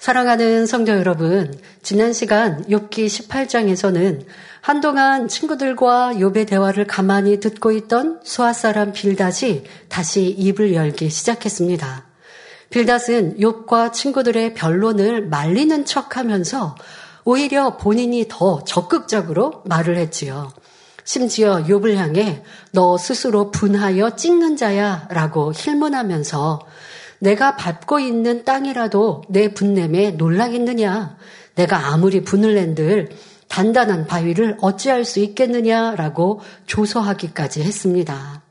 사랑하는 성도 여러분, 지난 시간 욥기 18장에서는 한동안 친구들과 욥의 대화를 가만히 듣고 있던 수아 사람 빌닷이 다시 입을 열기 시작했습니다. 빌닷은 욥과 친구들의 변론을 말리는 척하면서 오히려 본인이 더 적극적으로 말을 했지요. 심지어 욥을 향해 너 스스로 분하여 찍는 자야라고 힐문하면서 내가 밟고 있는 땅이라도 내 분냄에 놀라겠느냐? 내가 아무리 분을 낸들 단단한 바위를 어찌할 수 있겠느냐라고 조소하기까지 했습니다.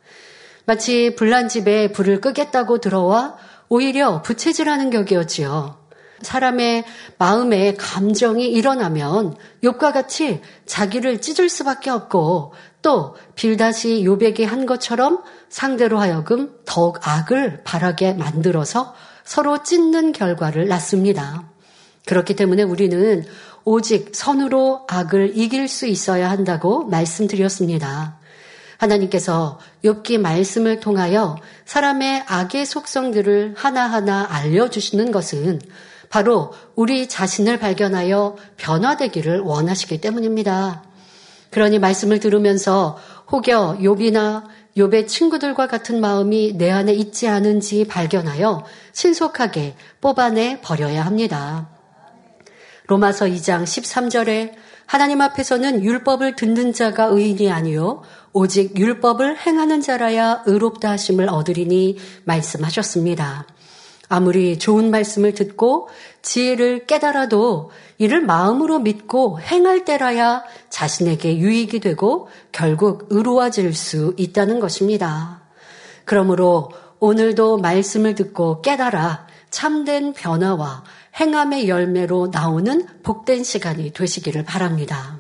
마치 불난 집에 불을 끄겠다고 들어와 오히려 부채질하는 격이었지요. 사람의 마음에 감정이 일어나면 욥과 같이 자기를 찢을 수밖에 없고 또 빌다시 욥에게 한 것처럼 상대로 하여금 더욱 악을 바라게 만들어서 서로 찢는 결과를 낳습니다. 그렇기 때문에 우리는 오직 선으로 악을 이길 수 있어야 한다고 말씀드렸습니다. 하나님께서 욥기 말씀을 통하여 사람의 악의 속성들을 하나하나 알려주시는 것은 바로 우리 자신을 발견하여 변화되기를 원하시기 때문입니다. 그러니 말씀을 들으면서 혹여 욥이나 욥의 친구들과 같은 마음이 내 안에 있지 않은지 발견하여 신속하게 뽑아내 버려야 합니다. 로마서 2장 13절에 하나님 앞에서는 율법을 듣는 자가 의인이 아니요 오직 율법을 행하는 자라야 의롭다 하심을 얻으리니 말씀하셨습니다. 아무리 좋은 말씀을 듣고 지혜를 깨달아도 이를 마음으로 믿고 행할 때라야 자신에게 유익이 되고 결국 의로워질 수 있다는 것입니다. 그러므로 오늘도 말씀을 듣고 깨달아 참된 변화와 행함의 열매로 나오는 복된 시간이 되시기를 바랍니다.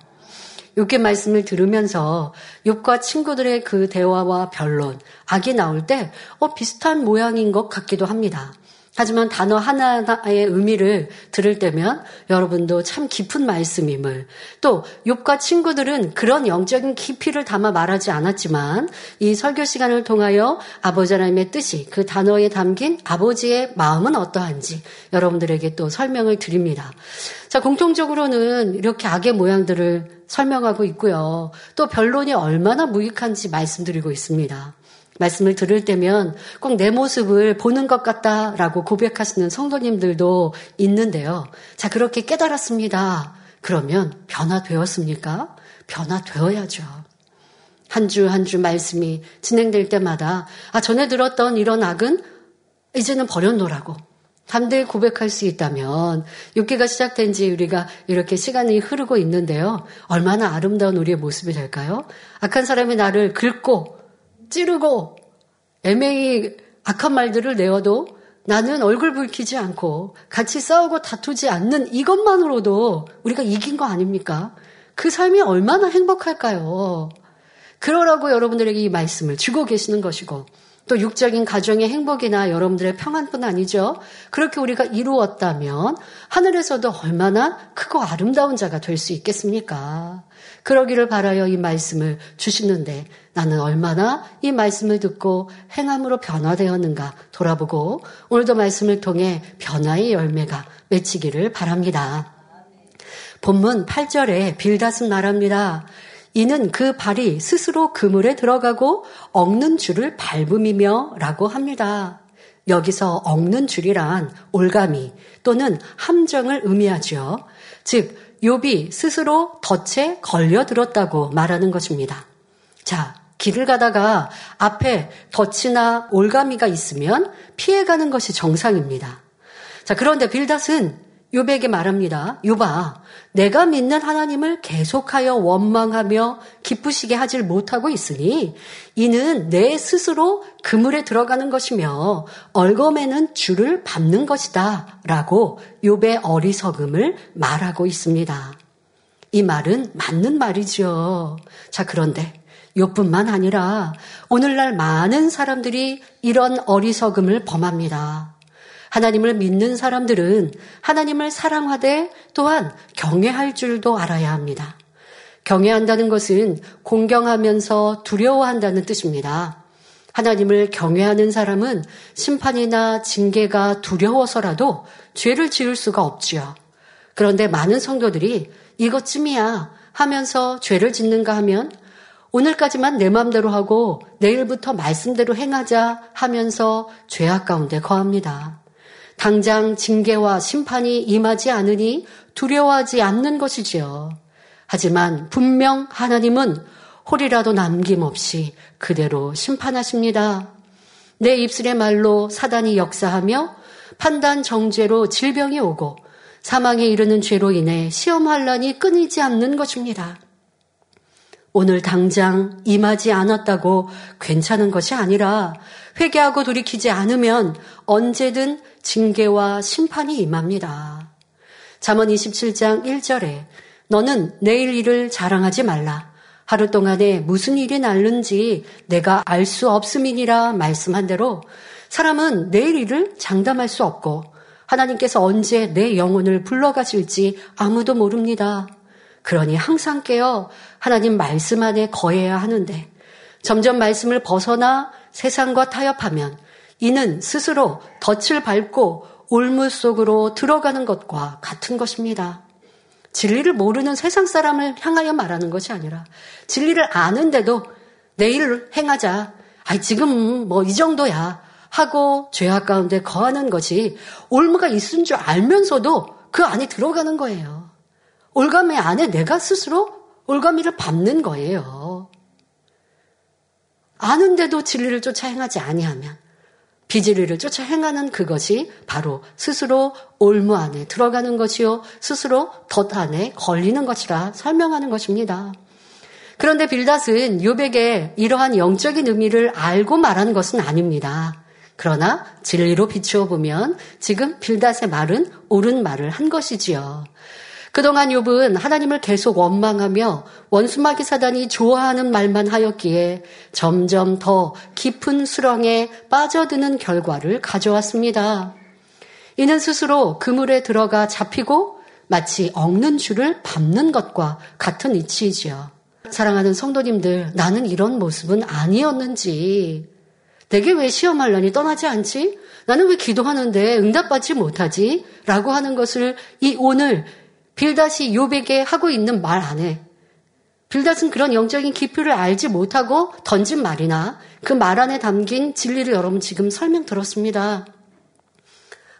이렇게 말씀을 들으면서 욥과 친구들의 그 대화와 변론, 악이 나올 때 어, 비슷한 모양인 것 같기도 합니다. 하지만 단어 하나의 의미를 들을 때면 여러분도 참 깊은 말씀임을 또 욥과 친구들은 그런 영적인 깊이를 담아 말하지 않았지만 이 설교 시간을 통하여 아버지 하나님의 뜻이 그 단어에 담긴 아버지의 마음은 어떠한지 여러분들에게 또 설명을 드립니다. 자, 공통적으로는 이렇게 악의 모양들을 설명하고 있고요. 또 변론이 얼마나 무익한지 말씀드리고 있습니다. 말씀을 들을 때면 꼭 내 모습을 보는 것 같다라고 고백하시는 성도님들도 있는데요. 자, 그렇게 깨달았습니다. 그러면 변화되었습니까? 변화되어야죠. 한주 한 주 말씀이 진행될 때마다 아, 전에 들었던 이런 악은 이제는 버렸노라고 담대히 고백할 수 있다면 6개가 시작된 지 우리가 이렇게 시간이 흐르고 있는데요. 얼마나 아름다운 우리의 모습이 될까요? 악한 사람이 나를 긁고 찌르고 애매히 악한 말들을 내어도 나는 얼굴 붉히지 않고 같이 싸우고 다투지 않는 이것만으로도 우리가 이긴 거 아닙니까? 그 삶이 얼마나 행복할까요? 그러라고 여러분들에게 이 말씀을 주고 계시는 것이고 또 육적인 가정의 행복이나 여러분들의 평안뿐 아니죠. 그렇게 우리가 이루었다면 하늘에서도 얼마나 크고 아름다운 자가 될 수 있겠습니까? 그러기를 바라여 이 말씀을 주시는데 나는 얼마나 이 말씀을 듣고 행함으로 변화되었는가 돌아보고 오늘도 말씀을 통해 변화의 열매가 맺히기를 바랍니다. 본문 8절에 빌닷은 말합니다. 이는 그 발이 스스로 그물에 들어가고 엉는 줄을 밟음이며 라고 합니다. 여기서 엉는 줄이란 올가미 또는 함정을 의미하죠. 즉, 욥이 스스로 덫에 걸려들었다고 말하는 것입니다. 자, 길을 가다가 앞에 덫이나 올가미가 있으면 피해가는 것이 정상입니다. 자, 그런데 빌닷은 요백에 말합니다. 요바, 내가 믿는 하나님을 계속하여 원망하며 기쁘시게 하질 못하고 있으니 이는 내 스스로 그물에 들어가는 것이며 얼검에는 줄을 밟는 것이다. 라고 요배 어리석음을 말하고 있습니다. 이 말은 맞는 말이죠. 자, 그런데 요뿐만 아니라 오늘날 많은 사람들이 이런 어리석음을 범합니다. 하나님을 믿는 사람들은 하나님을 사랑하되 또한 경외할 줄도 알아야 합니다. 경외한다는 것은 공경하면서 두려워한다는 뜻입니다. 하나님을 경외하는 사람은 심판이나 징계가 두려워서라도 죄를 지을 수가 없지요. 그런데 많은 성도들이 이것쯤이야 하면서 죄를 짓는가 하면 오늘까지만 내 마음대로 하고 내일부터 말씀대로 행하자 하면서 죄악 가운데 거합니다. 당장 징계와 심판이 임하지 않으니 두려워하지 않는 것이지요. 하지만 분명 하나님은 홀이라도 남김없이 그대로 심판하십니다. 내 입술의 말로 사단이 역사하며 판단 정죄로 질병이 오고 사망에 이르는 죄로 인해 시험 환란이 끊이지 않는 것입니다. 오늘 당장 임하지 않았다고 괜찮은 것이 아니라 회개하고 돌이키지 않으면 언제든 징계와 심판이 임합니다. 잠언 27장 1절에 너는 내일 일을 자랑하지 말라. 하루 동안에 무슨 일이 날는지 내가 알 수 없음이니라 말씀한 대로 사람은 내일 일을 장담할 수 없고 하나님께서 언제 내 영혼을 불러가실지 아무도 모릅니다. 그러니 항상 깨어 하나님 말씀 안에 거해야 하는데 점점 말씀을 벗어나 세상과 타협하면 이는 스스로 덫을 밟고 올무 속으로 들어가는 것과 같은 것입니다. 진리를 모르는 세상 사람을 향하여 말하는 것이 아니라 진리를 아는데도 내일 행하자. 아, 지금 뭐 이 정도야. 하고 죄악 가운데 거하는 것이 올무가 있은 줄 알면서도 그 안에 들어가는 거예요. 올가미 안에 내가 스스로 올가미를 밟는 거예요. 아는데도 진리를 쫓아 행하지 아니하면 비진리를 쫓아 행하는 그것이 바로 스스로 올무 안에 들어가는 것이요 스스로 덫 안에 걸리는 것이라 설명하는 것입니다. 그런데 빌닷은 요백의 이러한 영적인 의미를 알고 말하는 것은 아닙니다. 그러나 진리로 비추어 보면 지금 빌닷의 말은 옳은 말을 한 것이지요. 그동안 욥은 하나님을 계속 원망하며 원수마귀 사단이 좋아하는 말만 하였기에 점점 더 깊은 수렁에 빠져드는 결과를 가져왔습니다. 이는 스스로 그물에 들어가 잡히고 마치 엉는 줄을 밟는 것과 같은 이치이지요. 사랑하는 성도님들, 나는 이런 모습은 아니었는지, 내게 왜 시험할란이 떠나지 않지? 나는 왜 기도하는데 응답받지 못하지? 라고 하는 것을 이 오늘 빌닷이 요백에 하고 있는 말 안에 빌닷은 그런 영적인 깊이를 알지 못하고 던진 말이나 그 말 안에 담긴 진리를 여러분 지금 설명 들었습니다.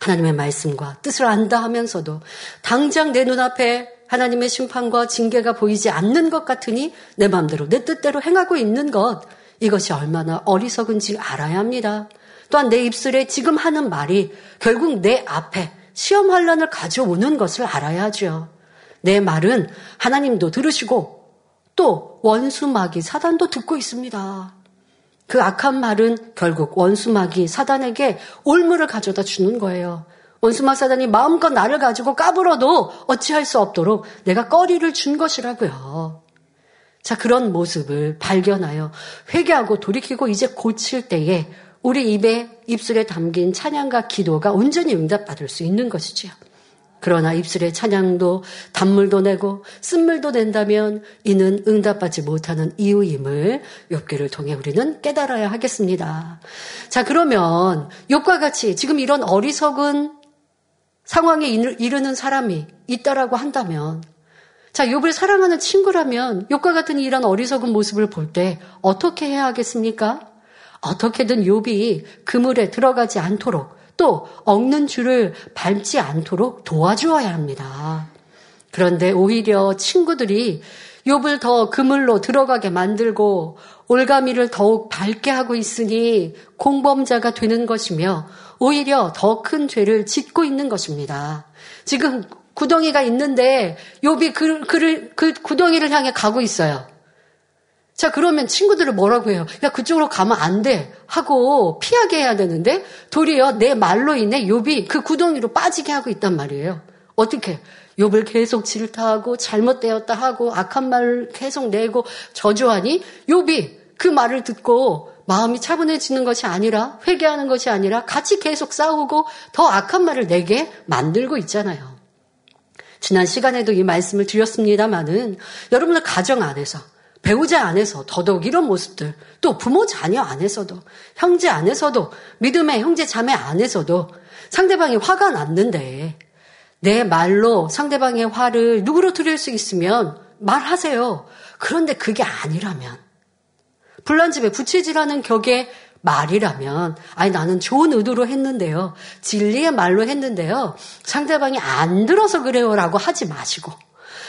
하나님의 말씀과 뜻을 안다 하면서도 당장 내 눈앞에 하나님의 심판과 징계가 보이지 않는 것 같으니 내 마음대로 내 뜻대로 행하고 있는 것 이것이 얼마나 어리석은지 알아야 합니다. 또한 내 입술에 지금 하는 말이 결국 내 앞에 시험 환란을 가져오는 것을 알아야죠. 내 말은 하나님도 들으시고 또 원수 마귀 사단도 듣고 있습니다. 그 악한 말은 결국 원수 마귀 사단에게 올무를 가져다 주는 거예요. 원수 마 사단이 마음껏 나를 가지고 까불어도 어찌할 수 없도록 내가 꺼리를 준 것이라고요. 자, 그런 모습을 발견하여 회개하고 돌이키고 이제 고칠 때에 우리 입에 입술에 담긴 찬양과 기도가 온전히 응답받을 수 있는 것이지요. 그러나 입술에 찬양도 단물도 내고 쓴물도 낸다면 이는 응답받지 못하는 이유임을 욥기를 통해 우리는 깨달아야 하겠습니다. 자 그러면 욥과 같이 지금 이런 어리석은 상황에 이르는 사람이 있다라고 한다면 자 욥을 사랑하는 친구라면 욥과 같은 이런 어리석은 모습을 볼 때 어떻게 해야 하겠습니까? 어떻게든 욥이 그물에 들어가지 않도록 또 엉는 줄을 밟지 않도록 도와주어야 합니다. 그런데 오히려 친구들이 욥을 더 그물로 들어가게 만들고 올가미를 더욱 밝게 하고 있으니 공범자가 되는 것이며 오히려 더 큰 죄를 짓고 있는 것입니다. 지금 구덩이가 있는데 욥이 그, 그, 그 구덩이를 향해 가고 있어요. 자, 그러면 친구들을 뭐라고 해요? 야, 그쪽으로 가면 안 돼. 하고 피하게 해야 되는데 도리어 내 말로 인해 욥이 그 구덩이로 빠지게 하고 있단 말이에요. 어떻게? 욥을 계속 질타하고 잘못되었다 하고 악한 말을 계속 내고 저주하니 욥이 그 말을 듣고 마음이 차분해지는 것이 아니라 회개하는 것이 아니라 같이 계속 싸우고 더 악한 말을 내게 만들고 있잖아요. 지난 시간에도 이 말씀을 드렸습니다마는 여러분들 가정 안에서 배우자 안에서 더더욱 이런 모습들, 또 부모 자녀 안에서도, 형제 안에서도, 믿음의 형제 자매 안에서도 상대방이 화가 났는데 내 말로 상대방의 화를 누구로 드릴 수 있으면 말하세요. 그런데 그게 아니라면 불난 집에 부채질하는 격의 말이라면 아니 나는 좋은 의도로 했는데요. 진리의 말로 했는데요. 상대방이 안 들어서 그래요라고 하지 마시고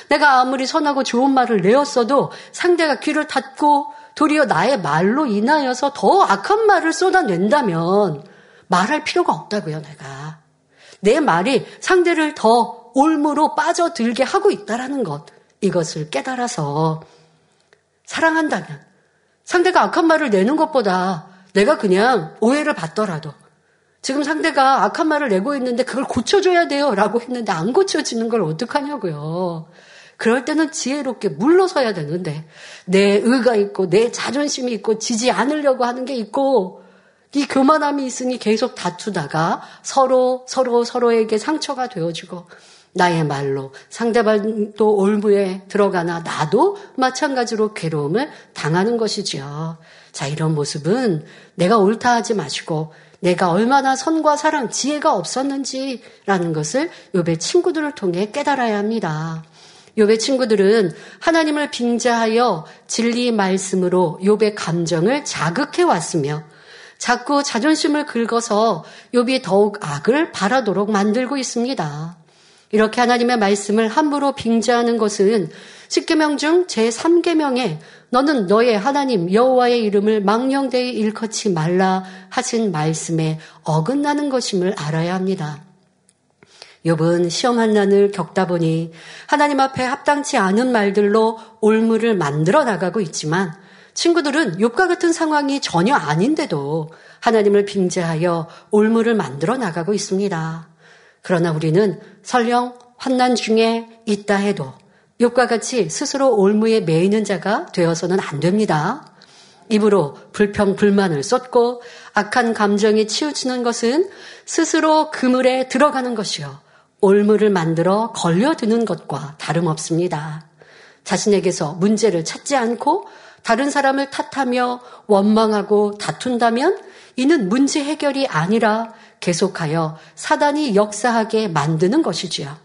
내가 아무리 선하고 좋은 말을 내었어도 상대가 귀를 닫고 도리어 나의 말로 인하여서 더 악한 말을 쏟아낸다면 말할 필요가 없다고요, 내가. 내 말이 상대를 더 올무로 빠져들게 하고 있다라는 것. 이것을 깨달아서 사랑한다면 상대가 악한 말을 내는 것보다 내가 그냥 오해를 받더라도 지금 상대가 악한 말을 내고 있는데 그걸 고쳐줘야 돼요 라고 했는데 안 고쳐지는 걸 어떡하냐고요. 그럴 때는 지혜롭게 물러서야 되는데 내 의가 있고 내 자존심이 있고 지지 않으려고 하는 게 있고 이 교만함이 있으니 계속 다투다가 서로 서로 서로에게 상처가 되어지고 나의 말로 상대방도 올무에 들어가나 나도 마찬가지로 괴로움을 당하는 것이지요. 자, 이런 모습은 내가 옳다 하지 마시고 내가 얼마나 선과 사랑, 지혜가 없었는지라는 것을 요배 친구들을 통해 깨달아야 합니다. 요배 친구들은 하나님을 빙자하여 진리 말씀으로 요배 감정을 자극해 왔으며 자꾸 자존심을 긁어서 욥이 더욱 악을 바라도록 만들고 있습니다. 이렇게 하나님의 말씀을 함부로 빙자하는 것은 10계명 중 제3계명에 너는 너의 하나님 여호와의 이름을 망령되이 일컫지 말라 하신 말씀에 어긋나는 것임을 알아야 합니다. 욥은 시험 한 난을 겪다 보니 하나님 앞에 합당치 않은 말들로 올무를 만들어 나가고 있지만 친구들은 욥과 같은 상황이 전혀 아닌데도 하나님을 빙자하여 올무를 만들어 나가고 있습니다. 그러나 우리는 설령 환난 중에 있다 해도 욥과 같이 스스로 올무에 매이는 자가 되어서는 안 됩니다. 입으로 불평 불만을 쏟고 악한 감정이 치우치는 것은 스스로 그물에 들어가는 것이요 올무를 만들어 걸려드는 것과 다름없습니다. 자신에게서 문제를 찾지 않고 다른 사람을 탓하며 원망하고 다툰다면 이는 문제 해결이 아니라 계속하여 사단이 역사하게 만드는 것이지요.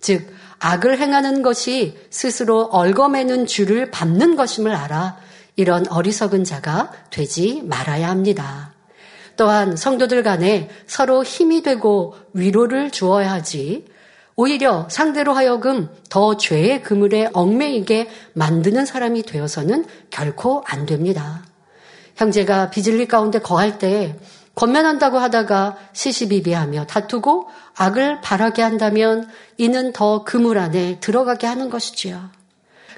즉, 악을 행하는 것이 스스로 얽어매는 줄을 밟는 것임을 알아 이런 어리석은 자가 되지 말아야 합니다. 또한 성도들 간에 서로 힘이 되고 위로를 주어야 하지 오히려 상대로 하여금 더 죄의 그물에 얽매이게 만드는 사람이 되어서는 결코 안 됩니다. 형제가 비질리 가운데 거할 때 권면한다고 하다가 시시비비하며 다투고 악을 바라게 한다면 이는 더 그물 안에 들어가게 하는 것이지요.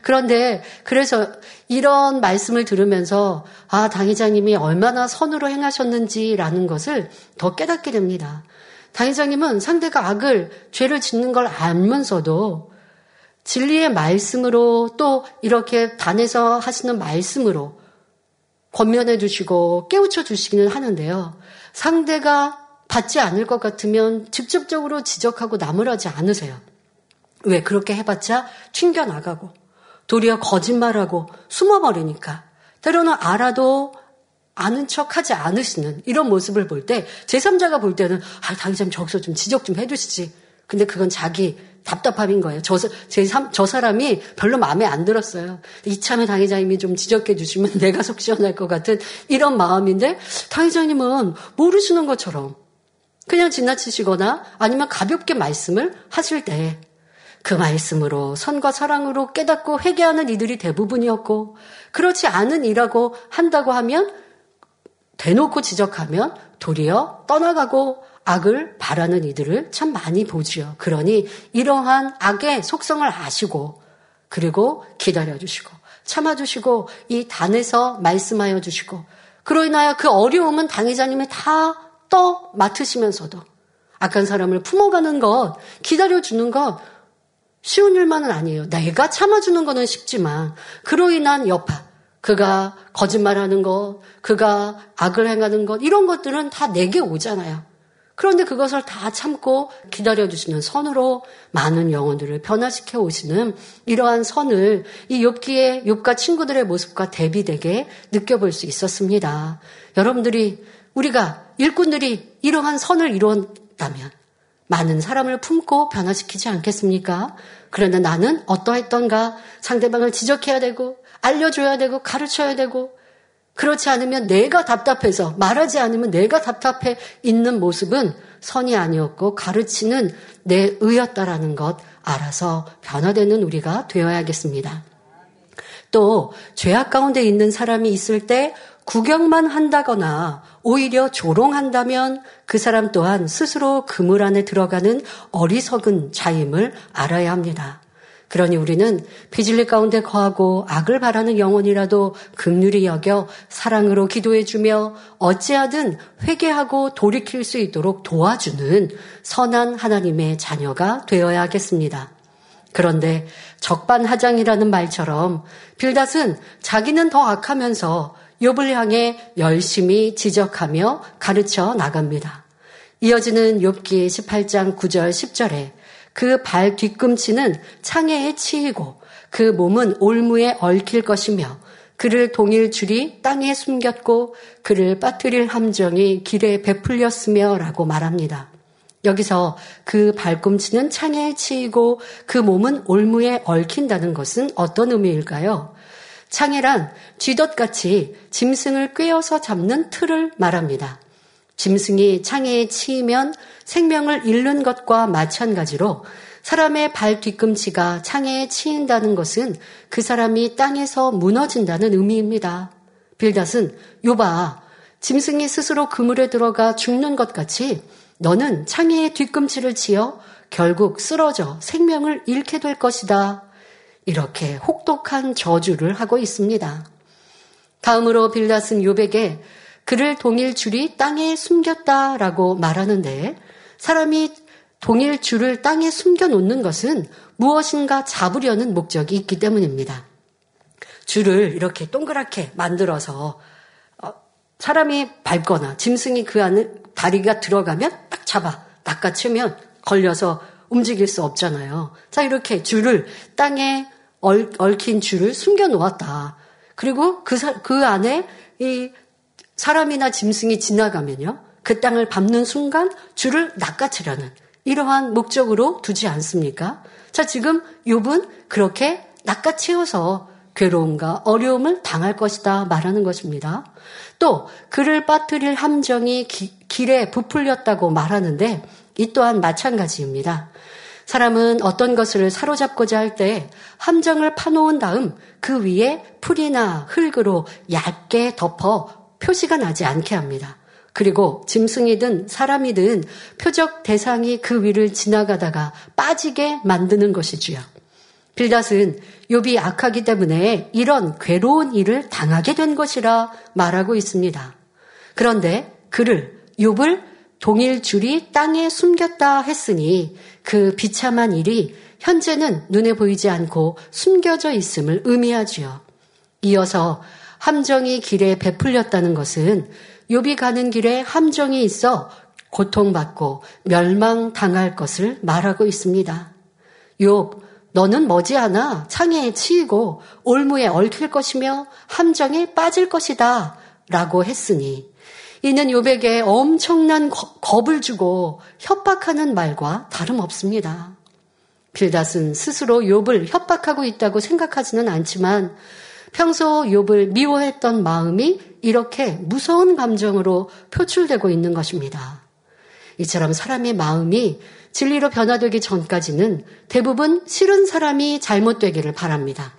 그런데 그래서 이런 말씀을 들으면서 아, 당회장님이 얼마나 선으로 행하셨는지라는 것을 더 깨닫게 됩니다. 당회장님은 상대가 악을, 죄를 짓는 걸 알면서도 진리의 말씀으로 또 이렇게 단에서 하시는 말씀으로 권면해 주시고 깨우쳐 주시기는 하는데요. 상대가 받지 않을 것 같으면 직접적으로 지적하고 나무라지 않으세요. 왜 그렇게 해봤자 튕겨나가고 도리어 거짓말하고 숨어버리니까 때로는 알아도 아는 척 하지 않으시는 이런 모습을 볼 때, 제3자가 볼 때는, 아, 당장 저기서 좀 지적 좀 해주시지. 근데 그건 자기 답답함인 거예요. 저, 제, 저 사람이 별로 마음에 안 들었어요. 이참에 당회장님이 좀 지적해 주시면 내가 속 시원할 것 같은 이런 마음인데, 당회장님은 모르시는 것처럼 그냥 지나치시거나 아니면 가볍게 말씀을 하실 때, 그 말씀으로 선과 사랑으로 깨닫고 회개하는 이들이 대부분이었고, 그렇지 않은 이라고 한다고 하면 대놓고 지적하면 도리어 떠나가고 악을 바라는 이들을 참 많이 보지요. 그러니 이러한 악의 속성을 아시고 그리고 기다려 주시고 참아 주시고 이 단에서 말씀하여 주시고 그로 인하여 그 어려움은 당회장님이 다 떠 맡으시면서도 악한 사람을 품어가는 것, 기다려 주는 것 쉬운 일만은 아니에요. 내가 참아주는 거는 쉽지만 그로 인한 여파, 그가 거짓말하는 것, 그가 악을 행하는 것, 이런 것들은 다 내게 오잖아요. 그런데 그것을 다 참고 기다려주시는 선으로 많은 영혼들을 변화시켜 오시는 이러한 선을 이 욥기의 욥과 친구들의 모습과 대비되게 느껴볼 수 있었습니다. 여러분들이 우리가 일꾼들이 이러한 선을 이루었다면 많은 사람을 품고 변화시키지 않겠습니까? 그런데 나는 어떠했던가 상대방을 지적해야 되고 알려줘야 되고 가르쳐야 되고 그렇지 않으면 내가 답답해서 말하지 않으면 내가 답답해 있는 모습은 선이 아니었고 가르치는 내 의였다라는 것 알아서 변화되는 우리가 되어야겠습니다. 또 죄악 가운데 있는 사람이 있을 때 구경만 한다거나 오히려 조롱한다면 그 사람 또한 스스로 그물 안에 들어가는 어리석은 자임을 알아야 합니다. 그러니 우리는 비질리 가운데 거하고 악을 바라는 영혼이라도 극률이 여겨 사랑으로 기도해주며 어찌하든 회개하고 돌이킬 수 있도록 도와주는 선한 하나님의 자녀가 되어야 하겠습니다. 그런데 적반하장이라는 말처럼 빌닷은 자기는 더 악하면서 욥을 향해 열심히 지적하며 가르쳐 나갑니다. 이어지는 욥기 18장 9절 10절에 그 발 뒤꿈치는 창해에 치이고 그 몸은 올무에 얽힐 것이며 그를 동일 줄이 땅에 숨겼고 그를 빠뜨릴 함정이 길에 베풀렸으며 라고 말합니다. 여기서 그 발꿈치는 창에 치이고 그 몸은 올무에 얽힌다는 것은 어떤 의미일까요? 창해란 쥐덫같이 짐승을 꿰어서 잡는 틀을 말합니다. 짐승이 창해에 치이면 생명을 잃는 것과 마찬가지로 사람의 발 뒤꿈치가 창해에 치인다는 것은 그 사람이 땅에서 무너진다는 의미입니다. 빌닷은 요바 짐승이 스스로 그물에 들어가 죽는 것 같이 너는 창해에 뒤꿈치를 치어 결국 쓰러져 생명을 잃게 될 것이다. 이렇게 혹독한 저주를 하고 있습니다. 다음으로 빌닷은 요백에 그를 동일 줄이 땅에 숨겼다라고 말하는데 사람이 동일 줄을 땅에 숨겨 놓는 것은 무엇인가 잡으려는 목적이 있기 때문입니다. 줄을 이렇게 동그랗게 만들어서 어, 사람이 밟거나 짐승이 그 안에 다리가 들어가면 딱 잡아 낚아채면 걸려서 움직일 수 없잖아요. 자 이렇게 줄을 땅에 얽, 힌 줄을 숨겨 놓았다. 그리고 그, 사, 그 안에 이 사람이나 짐승이 지나가면요. 그 땅을 밟는 순간 줄을 낚아채려는 이러한 목적으로 두지 않습니까? 자, 지금 욥은 그렇게 낚아채어서 괴로움과 어려움을 당할 것이다 말하는 것입니다. 또 그를 빠뜨릴 함정이 기, 길에 부풀렸다고 말하는데 이 또한 마찬가지입니다. 사람은 어떤 것을 사로잡고자 할 때 함정을 파놓은 다음 그 위에 풀이나 흙으로 얇게 덮어 표시가 나지 않게 합니다. 그리고 짐승이든 사람이든 표적 대상이 그 위를 지나가다가 빠지게 만드는 것이지요. 빌닷은 욥이 악하기 때문에 이런 괴로운 일을 당하게 된 것이라 말하고 있습니다. 그런데 그를 욥을 동일 줄이 땅에 숨겼다 했으니 그 비참한 일이 현재는 눈에 보이지 않고 숨겨져 있음을 의미하지요. 이어서 함정이 길에 베풀렸다는 것은 욥이 가는 길에 함정이 있어 고통받고 멸망당할 것을 말하고 있습니다. 욥, 너는 머지않아 창에 치이고 올무에 얽힐 것이며 함정에 빠질 것이다. 라고 했으니 이는 욥에게 엄청난 겁을 주고 협박하는 말과 다름없습니다. 빌닷은 스스로 욥을 협박하고 있다고 생각하지는 않지만 평소 욥을 미워했던 마음이 이렇게 무서운 감정으로 표출되고 있는 것입니다. 이처럼 사람의 마음이 진리로 변화되기 전까지는 대부분 싫은 사람이 잘못되기를 바랍니다.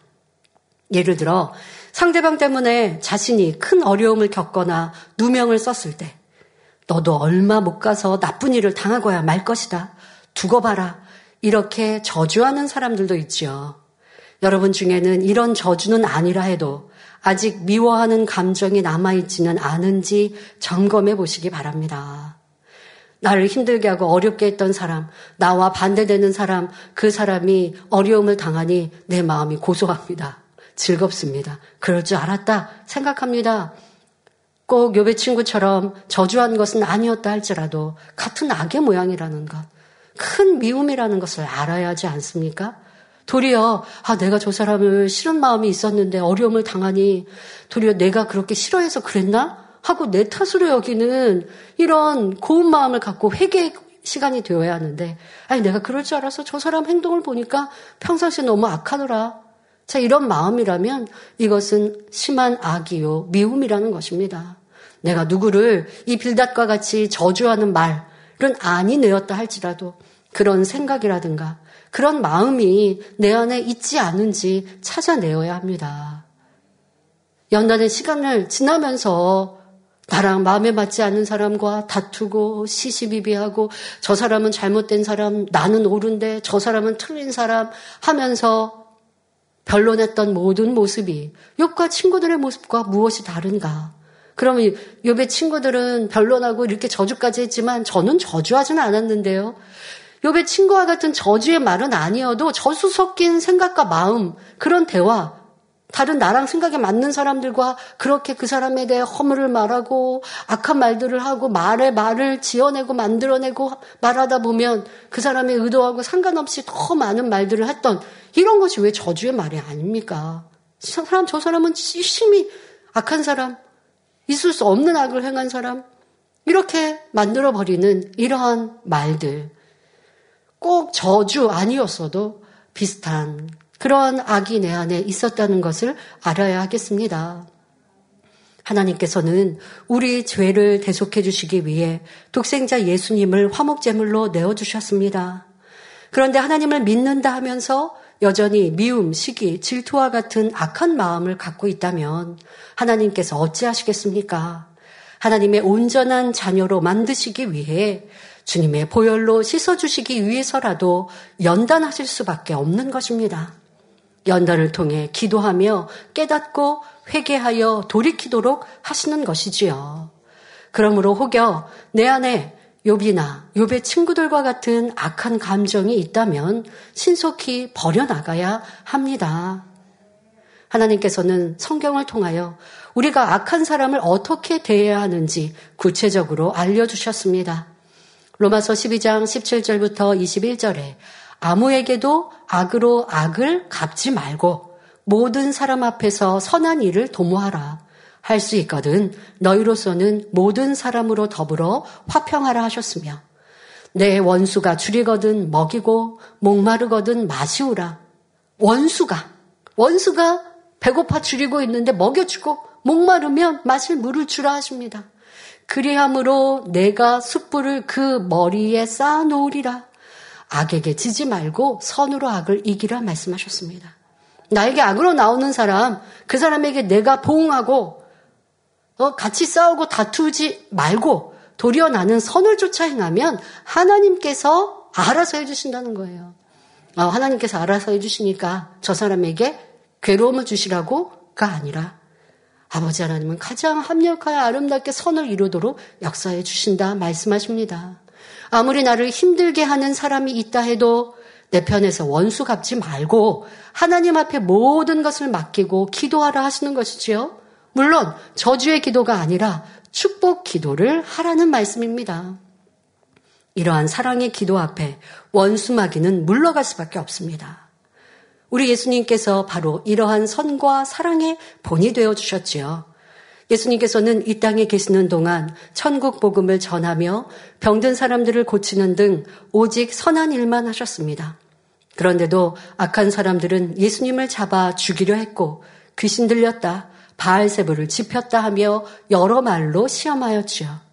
예를 들어 상대방 때문에 자신이 큰 어려움을 겪거나 누명을 썼을 때 너도 얼마 못 가서 나쁜 일을 당하고야 말 것이다. 두고 봐라. 이렇게 저주하는 사람들도 있지요. 여러분 중에는 이런 저주는 아니라 해도 아직 미워하는 감정이 남아있지는 않은지 점검해 보시기 바랍니다. 나를 힘들게 하고 어렵게 했던 사람, 나와 반대되는 사람, 그 사람이 어려움을 당하니 내 마음이 고소합니다. 즐겁습니다. 그럴 줄 알았다 생각합니다. 꼭 욥의 친구처럼 저주한 것은 아니었다 할지라도 같은 악의 모양이라는 것, 큰 미움이라는 것을 알아야 하지 않습니까? 도리어 아 내가 저 사람을 싫은 마음이 있었는데 어려움을 당하니 도리어 내가 그렇게 싫어해서 그랬나 하고 내 탓으로 여기는 이런 고운 마음을 갖고 회개 시간이 되어야 하는데 아니 내가 그럴 줄 알아서 저 사람 행동을 보니까 평상시에 너무 악하더라. 자 이런 마음이라면 이것은 심한 악이요 미움이라는 것입니다. 내가 누구를 이 빌닷과 같이 저주하는 말은 아니 내었다 할지라도 그런 생각이라든가 그런 마음이 내 안에 있지 않은지 찾아내어야 합니다. 연단의 시간을 지나면서 나랑 마음에 맞지 않는 사람과 다투고 시시비비하고 저 사람은 잘못된 사람, 나는 옳은데 저 사람은 틀린 사람 하면서 변론했던 모든 모습이 욕과 친구들의 모습과 무엇이 다른가? 그러면 욕의 친구들은 변론하고 이렇게 저주까지 했지만 저는 저주하지는 않았는데요. 욥의 친구와 같은 저주의 말은 아니어도 저수 섞인 생각과 마음, 그런 대화, 다른 나랑 생각에 맞는 사람들과 그렇게 그 사람에 대해 허물을 말하고 악한 말들을 하고 말에 말을 지어내고 만들어내고 말하다 보면 그 사람의 의도하고 상관없이 더 많은 말들을 했던 이런 것이 왜 저주의 말이 아닙니까? 저 사람, 저 사람은 심히 악한 사람, 있을 수 없는 악을 행한 사람, 이렇게 만들어 버리는 이러한 말들. 꼭 저주 아니었어도 비슷한 그러한 악이 내 안에 있었다는 것을 알아야 하겠습니다. 하나님께서는 우리 죄를 대속해 주시기 위해 독생자 예수님을 화목제물로 내어 주셨습니다. 그런데 하나님을 믿는다 하면서 여전히 미움, 시기, 질투와 같은 악한 마음을 갖고 있다면 하나님께서 어찌하시겠습니까? 하나님의 온전한 자녀로 만드시기 위해 주님의 보혈로 씻어주시기 위해서라도 연단하실 수밖에 없는 것입니다. 연단을 통해 기도하며 깨닫고 회개하여 돌이키도록 하시는 것이지요. 그러므로 혹여 내 안에 욥이나 욥의 친구들과 같은 악한 감정이 있다면 신속히 버려나가야 합니다. 하나님께서는 성경을 통하여 우리가 악한 사람을 어떻게 대해야 하는지 구체적으로 알려주셨습니다. 로마서 12장 17절부터 21절에 아무에게도 악으로 악을 갚지 말고 모든 사람 앞에서 선한 일을 도모하라. 할 수 있거든 너희로서는 모든 사람으로 더불어 화평하라 하셨으며 내 원수가 줄이거든 먹이고 목마르거든 마시우라. 원수가 원수가 배고파 줄이고 있는데 먹여주고 목마르면 마실 물을 주라 하십니다. 그리함으로 내가 숯불을 그 머리에 쌓아 놓으리라. 악에게 지지 말고 선으로 악을 이기라 말씀하셨습니다. 나에게 악으로 나오는 사람, 그 사람에게 내가 보응하고 어, 같이 싸우고 다투지 말고 도리어 나는 선을 쫓아 행하면 하나님께서 알아서 해주신다는 거예요. 어, 하나님께서 알아서 해주시니까 저 사람에게 괴로움을 주시라고가 아니라 아버지 하나님은 가장 합력하여 아름답게 선을 이루도록 역사해 주신다 말씀하십니다. 아무리 나를 힘들게 하는 사람이 있다 해도 내 편에서 원수 갚지 말고 하나님 앞에 모든 것을 맡기고 기도하라 하시는 것이지요. 물론 저주의 기도가 아니라 축복 기도를 하라는 말씀입니다. 이러한 사랑의 기도 앞에 원수마귀는 물러갈 수밖에 없습니다. 우리 예수님께서 바로 이러한 선과 사랑의 본이 되어 주셨지요. 예수님께서는 이 땅에 계시는 동안 천국 복음을 전하며 병든 사람들을 고치는 등 오직 선한 일만 하셨습니다. 그런데도 악한 사람들은 예수님을 잡아 죽이려 했고 귀신 들렸다, 바알세부를 집혔다 하며 여러 말로 시험하였지요.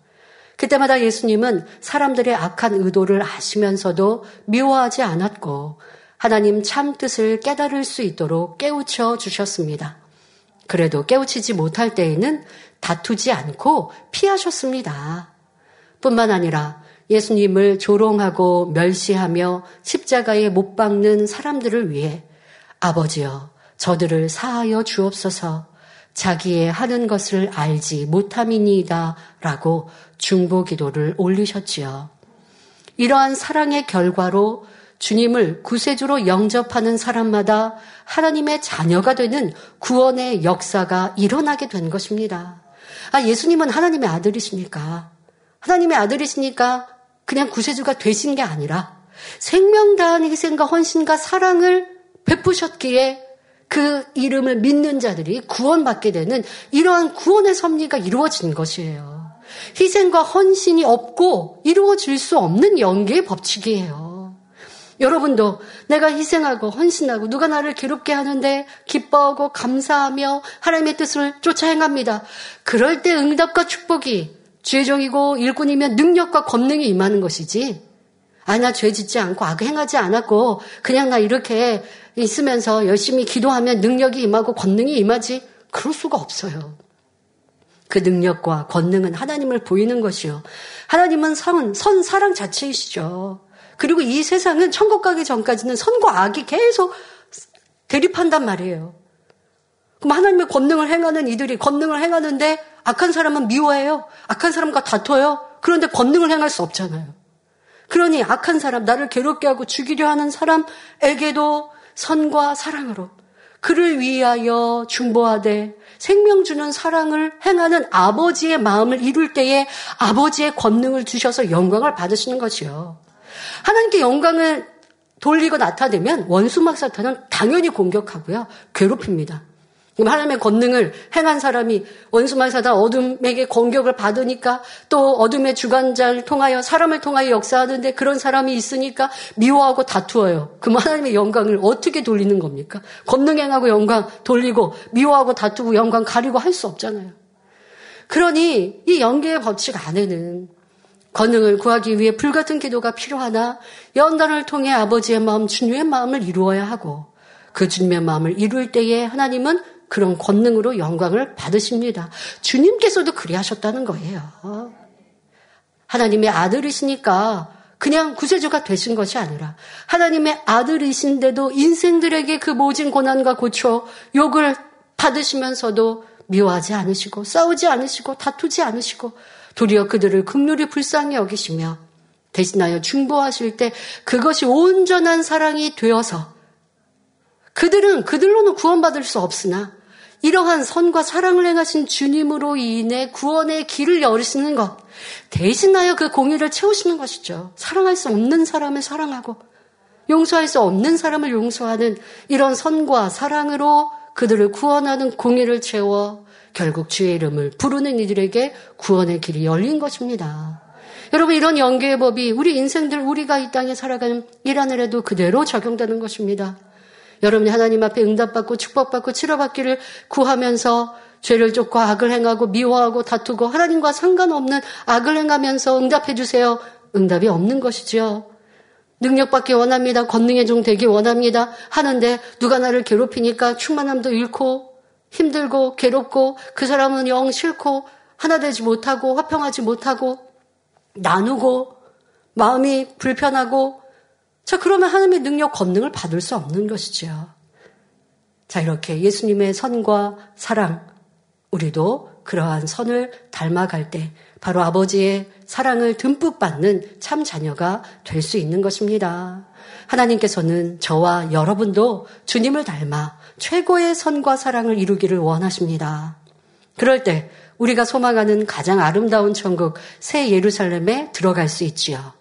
그때마다 예수님은 사람들의 악한 의도를 아시면서도 미워하지 않았고 하나님 참 뜻을 깨달을 수 있도록 깨우쳐 주셨습니다. 그래도 깨우치지 못할 때에는 다투지 않고 피하셨습니다. 뿐만 아니라 예수님을 조롱하고 멸시하며 십자가에 못 박는 사람들을 위해 아버지여 저들을 사하여 주옵소서 자기의 하는 것을 알지 못함이니이다 라고 중보 기도를 올리셨지요. 이러한 사랑의 결과로 주님을 구세주로 영접하는 사람마다 하나님의 자녀가 되는 구원의 역사가 일어나게 된 것입니다. 아, 예수님은 하나님의 아들이십니까? 하나님의 아들이시니까 그냥 구세주가 되신 게 아니라 생명 다한 희생과 헌신과 사랑을 베푸셨기에 그 이름을 믿는 자들이 구원받게 되는 이러한 구원의 섭리가 이루어진 것이에요. 희생과 헌신이 없고 이루어질 수 없는 연계의 법칙이에요. 여러분도 내가 희생하고 헌신하고 누가 나를 괴롭게 하는데 기뻐하고 감사하며 하나님의 뜻을 쫓아 행합니다. 그럴 때 응답과 축복이 죄종이고 일꾼이면 능력과 권능이 임하는 것이지. 아, 나 죄 짓지 않고 악 행하지 않았고 그냥 나 이렇게 있으면서 열심히 기도하면 능력이 임하고 권능이 임하지. 그럴 수가 없어요. 그 능력과 권능은 하나님을 보이는 것이요. 하나님은 선, 선 사랑 자체이시죠. 그리고 이 세상은 천국 가기 전까지는 선과 악이 계속 대립한단 말이에요. 그럼 하나님의 권능을 행하는 이들이 권능을 행하는데 악한 사람은 미워해요. 악한 사람과 다퉈요. 그런데 권능을 행할 수 없잖아요. 그러니 악한 사람, 나를 괴롭게 하고 죽이려 하는 사람에게도 선과 사랑으로 그를 위하여 중보하되 생명 주는 사랑을 행하는 아버지의 마음을 이룰 때에 아버지의 권능을 주셔서 영광을 받으시는 것이요. 하나님께 영광을 돌리고 나타내면 원수막 사탄은 당연히 공격하고요. 괴롭힙니다. 하나님의 권능을 행한 사람이 원수마사다 어둠에게 공격을 받으니까 또 어둠의 주관자를 통하여 사람을 통하여 역사하는데 그런 사람이 있으니까 미워하고 다투어요. 그럼 하나님의 영광을 어떻게 돌리는 겁니까? 권능 행하고 영광 돌리고 미워하고 다투고 영광 가리고 할 수 없잖아요. 그러니 이 연계의 법칙 안에는 권능을 구하기 위해 불같은 기도가 필요하나 연단을 통해 아버지의 마음, 주님의 마음을 이루어야 하고 그 주님의 마음을 이룰 때에 하나님은 그런 권능으로 영광을 받으십니다. 주님께서도 그리 하셨다는 거예요. 하나님의 아들이시니까 그냥 구세주가 되신 것이 아니라 하나님의 아들이신데도 인생들에게 그 모진 고난과 고초, 욕을 받으시면서도 미워하지 않으시고 싸우지 않으시고 다투지 않으시고 도리어 그들을 극률이 불쌍히 여기시며 대신하여 중보하실 때 그것이 온전한 사랑이 되어서 그들은 그들로는 구원받을 수 없으나 이러한 선과 사랑을 행하신 주님으로 인해 구원의 길을 열으시는 것, 대신하여 그 공의를 채우시는 것이죠. 사랑할 수 없는 사람을 사랑하고, 용서할 수 없는 사람을 용서하는 이런 선과 사랑으로 그들을 구원하는 공의를 채워 결국 주의 이름을 부르는 이들에게 구원의 길이 열린 것입니다. 여러분 이런 연계의 법이 우리 인생들 우리가 이 땅에 살아가는 일 하늘에도 그대로 적용되는 것입니다. 여러분이 하나님 앞에 응답받고 축복받고 치료받기를 구하면서 죄를 쫓고 악을 행하고 미워하고 다투고 하나님과 상관없는 악을 행하면서 응답해 주세요. 응답이 없는 것이지요. 능력받기 원합니다. 권능의 종 되기 원합니다. 하는데 누가 나를 괴롭히니까 충만함도 잃고 힘들고 괴롭고 그 사람은 영 싫고 하나 되지 못하고 화평하지 못하고 나누고 마음이 불편하고 자, 그러면 하나님의 능력, 권능을 받을 수 없는 것이죠. 자, 이렇게 예수님의 선과 사랑, 우리도 그러한 선을 닮아갈 때 바로 아버지의 사랑을 듬뿍 받는 참 자녀가 될 수 있는 것입니다. 하나님께서는 저와 여러분도 주님을 닮아 최고의 선과 사랑을 이루기를 원하십니다. 그럴 때 우리가 소망하는 가장 아름다운 천국 새 예루살렘에 들어갈 수 있지요.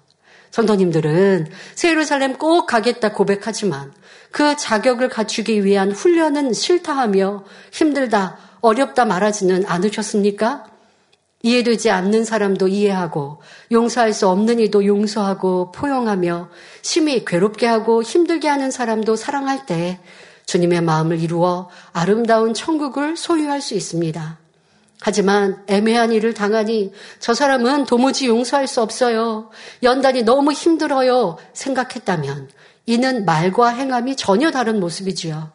성도님들은 새 예루살렘 꼭 가겠다 고백하지만 그 자격을 갖추기 위한 훈련은 싫다 하며 힘들다, 어렵다 말하지는 않으셨습니까? 이해되지 않는 사람도 이해하고 용서할 수 없는 이도 용서하고 포용하며 심히 괴롭게 하고 힘들게 하는 사람도 사랑할 때 주님의 마음을 이루어 아름다운 천국을 소유할 수 있습니다. 하지만 애매한 일을 당하니 저 사람은 도무지 용서할 수 없어요. 연단이 너무 힘들어요. 생각했다면 이는 말과 행함이 전혀 다른 모습이지요.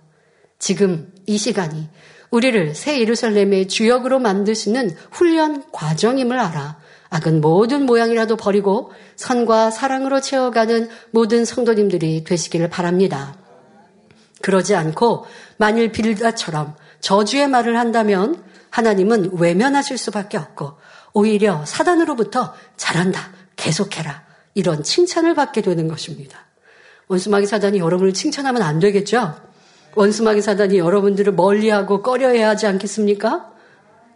지금 이 시간이 우리를 새 예루살렘의 주역으로 만드시는 훈련 과정임을 알아 악은 모든 모양이라도 버리고 선과 사랑으로 채워가는 모든 성도님들이 되시기를 바랍니다. 그러지 않고 만일 빌다처럼 저주의 말을 한다면 하나님은 외면하실 수밖에 없고 오히려 사단으로부터 잘한다, 계속해라 이런 칭찬을 받게 되는 것입니다. 원수마귀 사단이 여러분을 칭찬하면 안 되겠죠? 원수마귀 사단이 여러분들을 멀리하고 꺼려야 하지 않겠습니까?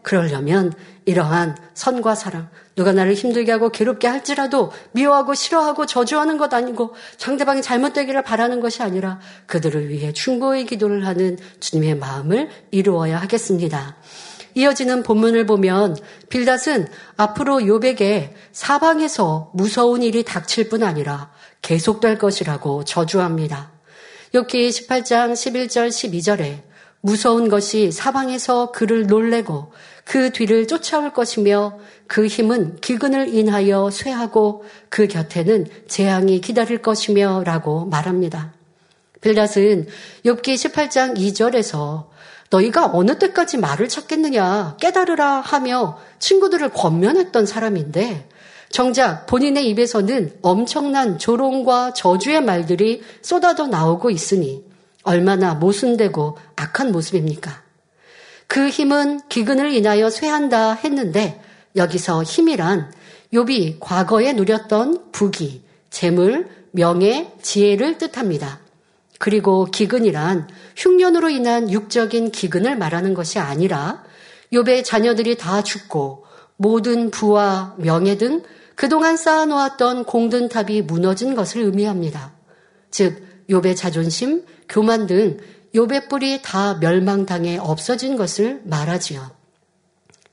그러려면 이러한 선과 사랑, 누가 나를 힘들게 하고 괴롭게 할지라도 미워하고 싫어하고 저주하는 것 아니고 상대방이 잘못되기를 바라는 것이 아니라 그들을 위해 충고의 기도를 하는 주님의 마음을 이루어야 하겠습니다. 이어지는 본문을 보면 빌닷은 앞으로 요백에 사방에서 무서운 일이 닥칠 뿐 아니라 계속될 것이라고 저주합니다. 욥기 18장 11절 12절에 무서운 것이 사방에서 그를 놀래고 그 뒤를 쫓아올 것이며 그 힘은 기근을 인하여 쇠하고 그 곁에는 재앙이 기다릴 것이며 라고 말합니다. 빌닷은 욥기 18장 2절에서 너희가 어느 때까지 말을 찾겠느냐 깨달으라 하며 친구들을 권면했던 사람인데 정작 본인의 입에서는 엄청난 조롱과 저주의 말들이 쏟아져 나오고 있으니 얼마나 모순되고 악한 모습입니까? 그 힘은 기근을 인하여 쇠한다 했는데 여기서 힘이란 욥이 과거에 누렸던 부귀, 재물, 명예, 지혜를 뜻합니다. 그리고 기근이란 흉년으로 인한 육적인 기근을 말하는 것이 아니라 욥의 자녀들이 다 죽고 모든 부와 명예 등 그동안 쌓아놓았던 공든탑이 무너진 것을 의미합니다. 즉 욥의 자존심, 교만 등 욥의 뿔이 다 멸망당해 없어진 것을 말하지요.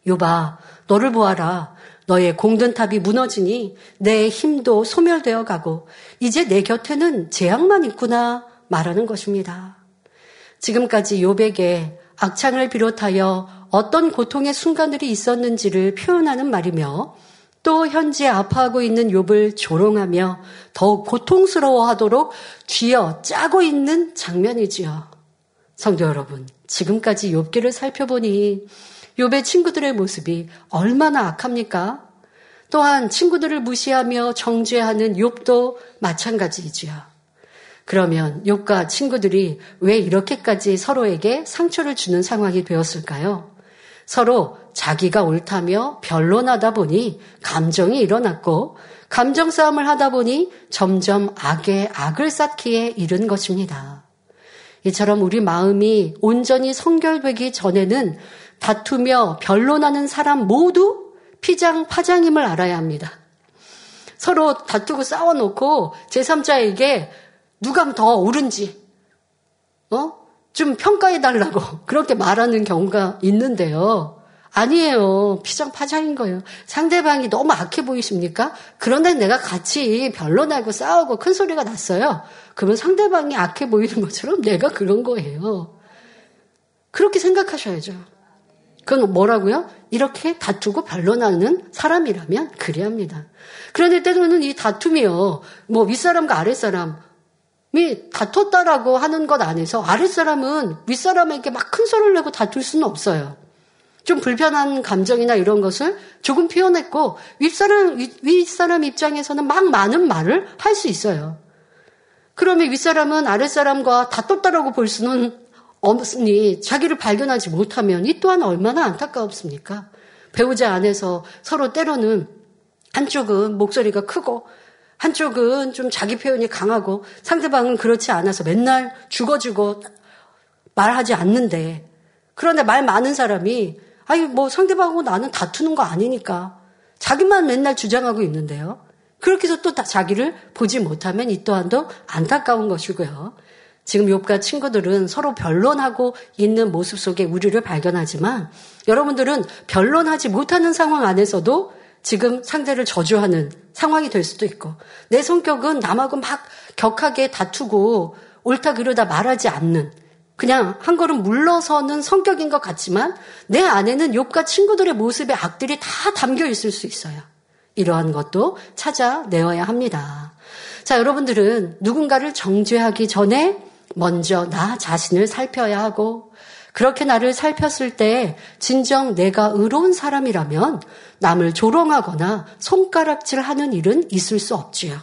욥아, 너를 보아라. 너의 공든탑이 무너지니 내 힘도 소멸되어 가고 이제 내 곁에는 재앙만 있구나 말하는 것입니다. 지금까지 욥에게 악창을 비롯하여 어떤 고통의 순간들이 있었는지를 표현하는 말이며 또 현재 아파하고 있는 욥을 조롱하며 더욱 고통스러워하도록 쥐어 짜고 있는 장면이지요. 성도 여러분, 지금까지 욥기를 살펴보니 욥의 친구들의 모습이 얼마나 악합니까? 또한 친구들을 무시하며 정죄하는 욥도 마찬가지이지요. 그러면 욥과 친구들이 왜 이렇게까지 서로에게 상처를 주는 상황이 되었을까요? 서로 자기가 옳다며 변론하다 보니 감정이 일어났고 감정 싸움을 하다 보니 점점 악에 악을 쌓기에 이른 것입니다. 이처럼 우리 마음이 온전히 성결되기 전에는 다투며 변론하는 사람 모두 피장 파장임을 알아야 합니다. 서로 다투고 싸워놓고 제3자에게 누가 더 옳은지, 어? 좀 평가해달라고 그렇게 말하는 경우가 있는데요. 아니에요. 피장파장인 거예요. 상대방이 너무 악해 보이십니까? 그런데 내가 같이 변론하고 싸우고 큰 소리가 났어요. 그러면 상대방이 악해 보이는 것처럼 내가 그런 거예요. 그렇게 생각하셔야죠. 그건 뭐라고요? 이렇게 다투고 변론하는 사람이라면 그래야 합니다. 그런데 때로는 이 다툼이요. 뭐 윗사람과 아랫사람이 다퉜다라고 하는 것 안에서 아랫사람은 윗사람에게 막 큰 소리를 내고 다툴 수는 없어요. 좀 불편한 감정이나 이런 것을 조금 표현했고 윗사람 윗사람 입장에서는 막 많은 말을 할 수 있어요. 그러면 윗사람은 아랫사람과 다퉜다라고 볼 수는 없으니 자기를 발견하지 못하면 이 또한 얼마나 안타까웠습니까? 배우자 안에서 서로 때로는 한쪽은 목소리가 크고 한쪽은 좀 자기 표현이 강하고 상대방은 그렇지 않아서 맨날 죽어주고 말하지 않는데 그런데 말 많은 사람이 아니, 뭐 상대방하고 나는 다투는 거 아니니까. 자기만 맨날 주장하고 있는데요. 그렇게 해서 또 자기를 보지 못하면 이 또한도 안타까운 것이고요. 지금 욥과 친구들은 서로 변론하고 있는 모습 속에 우리를 발견하지만 여러분들은 변론하지 못하는 상황 안에서도 지금 상대를 저주하는 상황이 될 수도 있고 내 성격은 남하고 막 격하게 다투고 옳다 그르다 말하지 않는 그냥 한 걸음 물러서는 성격인 것 같지만 내 안에는 욕과 친구들의 모습의 악들이 다 담겨 있을 수 있어요. 이러한 것도 찾아내어야 합니다. 자, 여러분들은 누군가를 정죄하기 전에 먼저 나 자신을 살펴야 하고 그렇게 나를 살폈을 때 진정 내가 의로운 사람이라면 남을 조롱하거나 손가락질 하는 일은 있을 수 없지요.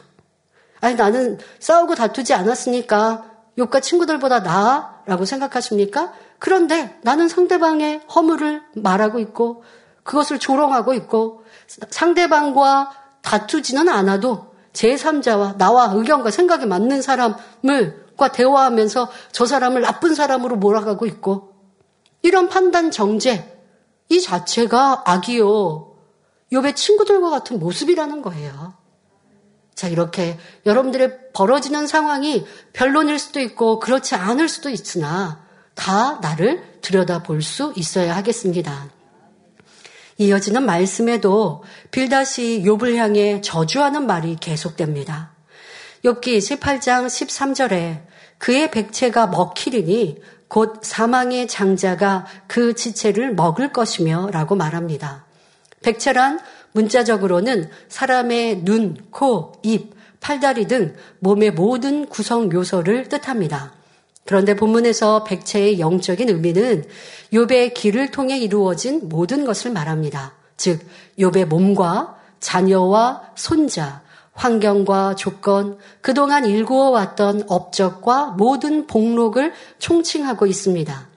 아니, 나는 싸우고 다투지 않았으니까 욕과 친구들보다 나아 라고 생각하십니까? 그런데 나는 상대방의 허물을 말하고 있고 그것을 조롱하고 있고 상대방과 다투지는 않아도 제3자와 나와 의견과 생각이 맞는 사람을 과 대화하면서 저 사람을 나쁜 사람으로 몰아가고 있고 이런 판단 정죄 이 자체가 악이요. 욥의 친구들과 같은 모습이라는 거예요. 자, 이렇게 여러분들의 벌어지는 상황이 변론일 수도 있고 그렇지 않을 수도 있으나 다 나를 들여다볼 수 있어야 하겠습니다. 이어지는 말씀에도 빌다시 욥을 향해 저주하는 말이 계속됩니다. 욥기 18장 13절에 그의 백체가 먹히리니 곧 사망의 장자가 그 지체를 먹을 것이며 라고 말합니다. 백체란 문자적으로는 사람의 눈, 코, 입, 팔다리 등 몸의 모든 구성 요소를 뜻합니다. 그런데 본문에서 백체의 영적인 의미는 욥의 길을 통해 이루어진 모든 것을 말합니다. 즉 욥의 몸과 자녀와 손자, 환경과 조건, 그동안 일구어 왔던 업적과 모든 복록을 총칭하고 있습니다.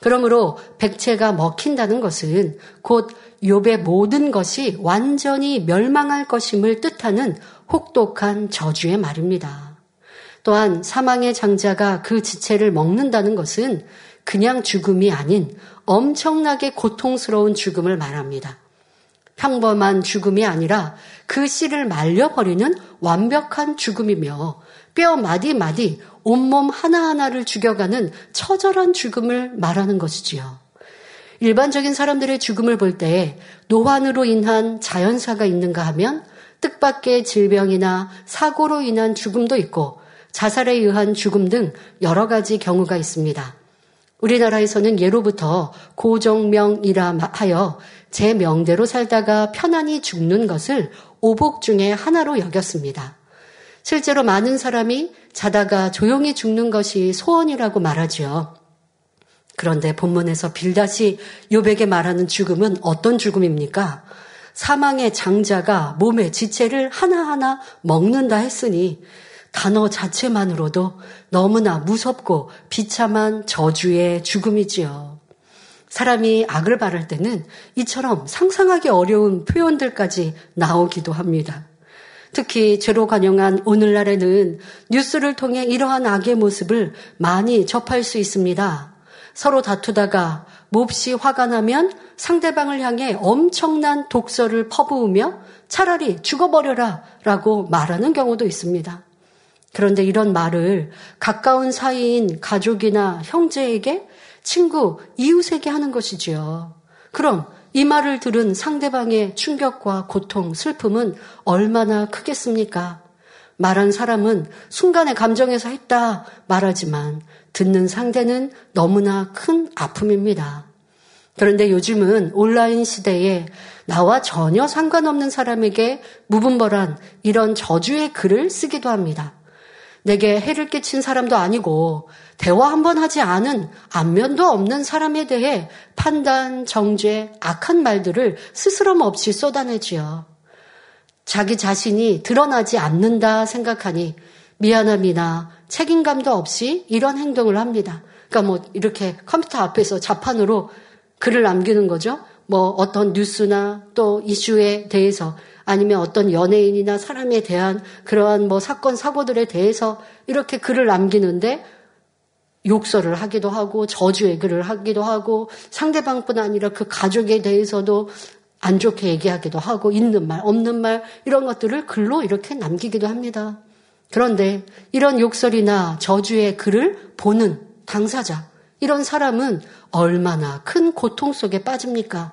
그러므로 백체가 먹힌다는 것은 곧 욥의 모든 것이 완전히 멸망할 것임을 뜻하는 혹독한 저주의 말입니다. 또한 사망의 장자가 그 지체를 먹는다는 것은 그냥 죽음이 아닌 엄청나게 고통스러운 죽음을 말합니다. 평범한 죽음이 아니라 그 씨를 말려버리는 완벽한 죽음이며 뼈 마디마디 온몸 하나하나를 죽여가는 처절한 죽음을 말하는 것이지요. 일반적인 사람들의 죽음을 볼때 노환으로 인한 자연사가 있는가 하면 뜻밖의 질병이나 사고로 인한 죽음도 있고 자살에 의한 죽음 등 여러 가지 경우가 있습니다. 우리나라에서는 예로부터 고정명이라 하여 제 명대로 살다가 편안히 죽는 것을 오복 중의 하나로 여겼습니다. 실제로 많은 사람이 자다가 조용히 죽는 것이 소원이라고 말하지요. 그런데 본문에서 빌다시 요백에 말하는 죽음은 어떤 죽음입니까? 사망의 장자가 몸의 지체를 하나하나 먹는다 했으니 단어 자체만으로도 너무나 무섭고 비참한 저주의 죽음이지요. 사람이 악을 바랄 때는 이처럼 상상하기 어려운 표현들까지 나오기도 합니다. 특히 죄로 관영한 오늘날에는 뉴스를 통해 이러한 악의 모습을 많이 접할 수 있습니다. 서로 다투다가 몹시 화가 나면 상대방을 향해 엄청난 독서를 퍼부으며 차라리 죽어버려라 라고 말하는 경우도 있습니다. 그런데 이런 말을 가까운 사이인 가족이나 형제에게 친구, 이웃에게 하는 것이지요. 그럼 이 말을 들은 상대방의 충격과 고통, 슬픔은 얼마나 크겠습니까? 말한 사람은 순간의 감정에서 했다 말하지만 듣는 상대는 너무나 큰 아픔입니다. 그런데 요즘은 온라인 시대에 나와 전혀 상관없는 사람에게 무분별한 이런 저주의 글을 쓰기도 합니다. 내게 해를 끼친 사람도 아니고 대화 한 번 하지 않은 안면도 없는 사람에 대해 판단, 정죄, 악한 말들을 스스럼 없이 쏟아내지요. 자기 자신이 드러나지 않는다 생각하니 미안함이나 책임감도 없이 이런 행동을 합니다. 그러니까 뭐 이렇게 컴퓨터 앞에서 자판으로 글을 남기는 거죠. 뭐 어떤 뉴스나 또 이슈에 대해서 아니면 어떤 연예인이나 사람에 대한 그러한 뭐 사건, 사고들에 대해서 이렇게 글을 남기는데 욕설을 하기도 하고 저주의 글을 하기도 하고 상대방뿐 아니라 그 가족에 대해서도 안 좋게 얘기하기도 하고 있는 말, 없는 말 이런 것들을 글로 이렇게 남기기도 합니다. 그런데 이런 욕설이나 저주의 글을 보는 당사자, 이런 사람은 얼마나 큰 고통 속에 빠집니까?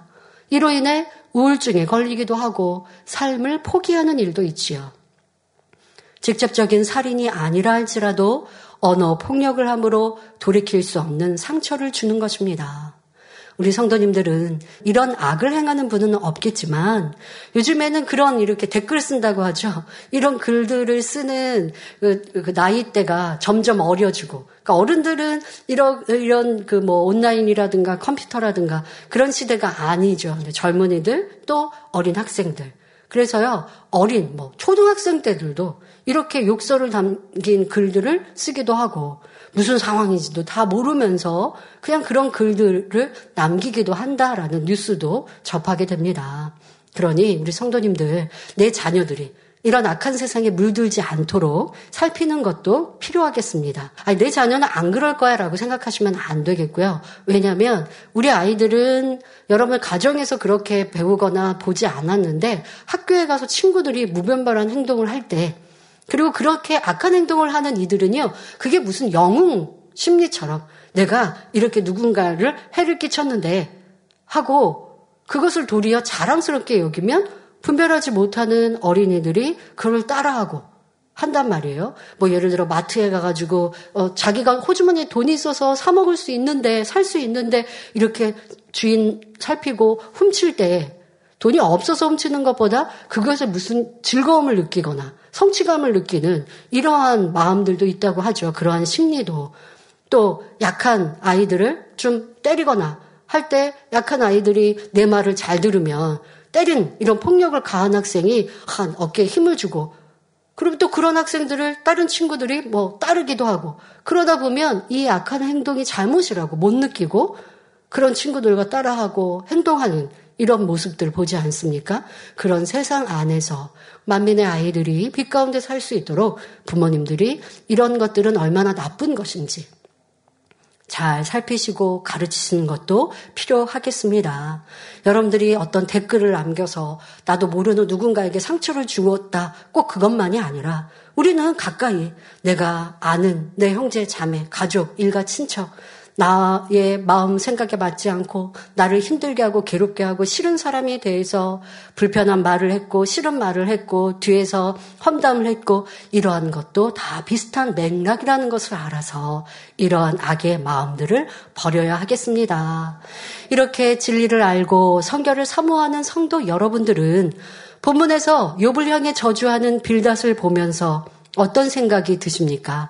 이로 인해 우울증에 걸리기도 하고 삶을 포기하는 일도 있지요. 직접적인 살인이 아니라 할지라도 언어 폭력을 함으로 돌이킬 수 없는 상처를 주는 것입니다. 우리 성도님들은 이런 악을 행하는 분은 없겠지만 요즘에는 그런 이렇게 댓글 쓴다고 하죠. 이런 글들을 쓰는 그, 그 나이대가 점점 어려지고 그러니까 어른들은 이런 이런 그 뭐 온라인이라든가 컴퓨터라든가 그런 시대가 아니죠. 젊은이들 또 어린 학생들 그래서요 어린 뭐 초등학생 때들도 이렇게 욕설을 담긴 글들을 쓰기도 하고 무슨 상황인지도 다 모르면서 그냥 그런 글들을 남기기도 한다라는 뉴스도 접하게 됩니다. 그러니 우리 성도님들 내 자녀들이 이런 악한 세상에 물들지 않도록 살피는 것도 필요하겠습니다. 아니, 내 자녀는 안 그럴 거야 라고 생각하시면 안 되겠고요. 왜냐하면 우리 아이들은 여러분 가정에서 그렇게 배우거나 보지 않았는데 학교에 가서 친구들이 무변별한 행동을 할 때 그리고 그렇게 악한 행동을 하는 이들은요, 그게 무슨 영웅 심리처럼 내가 이렇게 누군가를 해를 끼쳤는데 하고 그것을 도리어 자랑스럽게 여기면 분별하지 못하는 어린이들이 그걸 따라하고 한단 말이에요. 뭐 예를 들어 마트에 가가지고 어, 자기가 호주머니에 돈이 있어서 사 먹을 수 있는데 살 수 있는데 이렇게 주인 살피고 훔칠 때 돈이 없어서 훔치는 것보다 그것에 무슨 즐거움을 느끼거나 성취감을 느끼는 이러한 마음들도 있다고 하죠. 그러한 심리도 또 약한 아이들을 좀 때리거나 할 때 약한 아이들이 내 말을 잘 들으면 때린 이런 폭력을 가한 학생이 한 어깨에 힘을 주고 그리고 또 그런 학생들을 다른 친구들이 뭐 따르기도 하고 그러다 보면 이 악한 행동이 잘못이라고 못 느끼고 그런 친구들과 따라하고 행동하는 이런 모습들 보지 않습니까? 그런 세상 안에서 만민의 아이들이 빛 가운데 살 수 있도록 부모님들이 이런 것들은 얼마나 나쁜 것인지 잘 살피시고 가르치시는 것도 필요하겠습니다. 여러분들이 어떤 댓글을 남겨서 나도 모르는 누군가에게 상처를 주었다. 꼭 그것만이 아니라 우리는 가까이 내가 아는 내 형제, 자매, 가족, 일가, 친척, 나의 마음 생각에 맞지 않고 나를 힘들게 하고 괴롭게 하고 싫은 사람에 대해서 불편한 말을 했고 싫은 말을 했고 뒤에서 험담을 했고 이러한 것도 다 비슷한 맥락이라는 것을 알아서 이러한 악의 마음들을 버려야 하겠습니다. 이렇게 진리를 알고 성결을 사모하는 성도 여러분들은 본문에서 욥을 향해 저주하는 빌닷을 보면서 어떤 생각이 드십니까?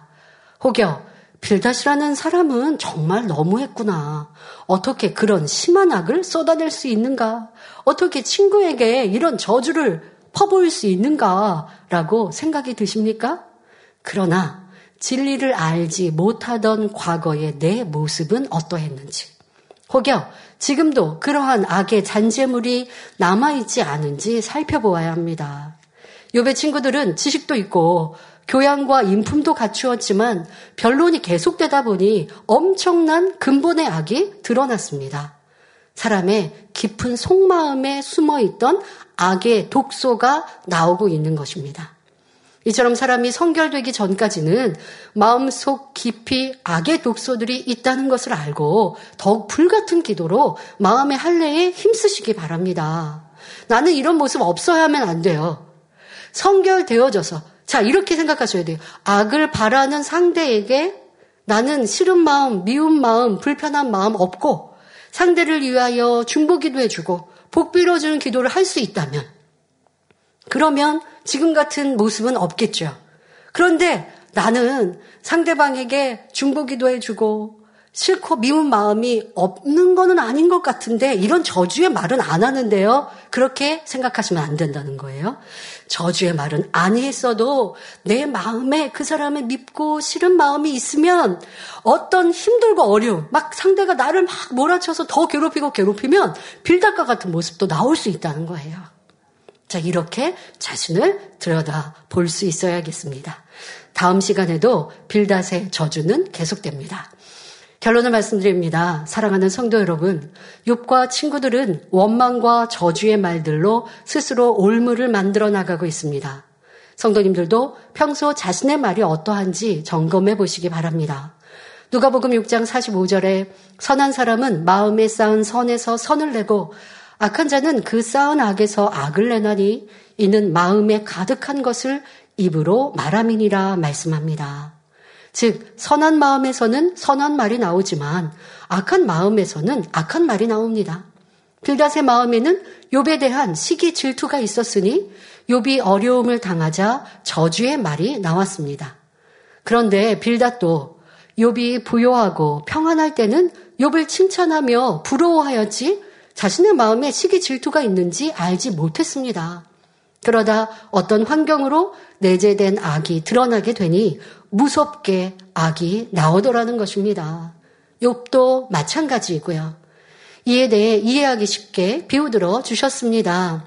혹여 빌닷이라는 사람은 정말 너무했구나. 어떻게 그런 심한 악을 쏟아낼 수 있는가? 어떻게 친구에게 이런 저주를 퍼부을 수 있는가? 라고 생각이 드십니까? 그러나 진리를 알지 못하던 과거의 내 모습은 어떠했는지, 혹여 지금도 그러한 악의 잔재물이 남아있지 않은지 살펴보아야 합니다. 요배 친구들은 지식도 있고 교양과 인품도 갖추었지만 변론이 계속되다 보니 엄청난 근본의 악이 드러났습니다. 사람의 깊은 속마음에 숨어 있던 악의 독소가 나오고 있는 것입니다. 이처럼 사람이 성결되기 전까지는 마음속 깊이 악의 독소들이 있다는 것을 알고 더욱 불같은 기도로 마음의 할례에 힘쓰시기 바랍니다. 나는 이런 모습 없어야 하면 안 돼요. 성결되어져서 자, 이렇게 생각하셔야 돼요. 악을 바라는 상대에게 나는 싫은 마음, 미운 마음, 불편한 마음 없고 상대를 위하여 중보기도 해주고 복 빌어주는 기도를 할 수 있다면 그러면 지금 같은 모습은 없겠죠. 그런데 나는 상대방에게 중보기도 해주고 싫고 미운 마음이 없는 거는 아닌 것 같은데 이런 저주의 말은 안 하는데요. 그렇게 생각하시면 안 된다는 거예요. 저주의 말은 아니했어도 내 마음에 그 사람의 밉고 싫은 마음이 있으면 어떤 힘들고 어려움, 막 상대가 나를 막 몰아쳐서 더 괴롭히고 괴롭히면 빌닷과 같은 모습도 나올 수 있다는 거예요. 자, 이렇게 자신을 들여다 볼 수 있어야겠습니다. 다음 시간에도 빌닷의 저주는 계속됩니다. 결론을 말씀드립니다. 사랑하는 성도 여러분, 욥과 친구들은 원망과 저주의 말들로 스스로 올무를 만들어 나가고 있습니다. 성도님들도 평소 자신의 말이 어떠한지 점검해 보시기 바랍니다. 누가복음 6장 45절에 선한 사람은 마음에 쌓은 선에서 선을 내고 악한 자는 그 쌓은 악에서 악을 내나니 이는 마음에 가득한 것을 입으로 말함이니라 말씀합니다. 즉 선한 마음에서는 선한 말이 나오지만 악한 마음에서는 악한 말이 나옵니다. 빌닷의 마음에는 욥에 대한 시기 질투가 있었으니 욥이 어려움을 당하자 저주의 말이 나왔습니다. 그런데 빌닷도 욥이 부요하고 평안할 때는 욥을 칭찬하며 부러워하였지 자신의 마음에 시기 질투가 있는지 알지 못했습니다. 그러다 어떤 환경으로 내재된 악이 드러나게 되니 무섭게 악이 나오더라는 것입니다. 욥도 마찬가지이고요. 이에 대해 이해하기 쉽게 비우들어 주셨습니다.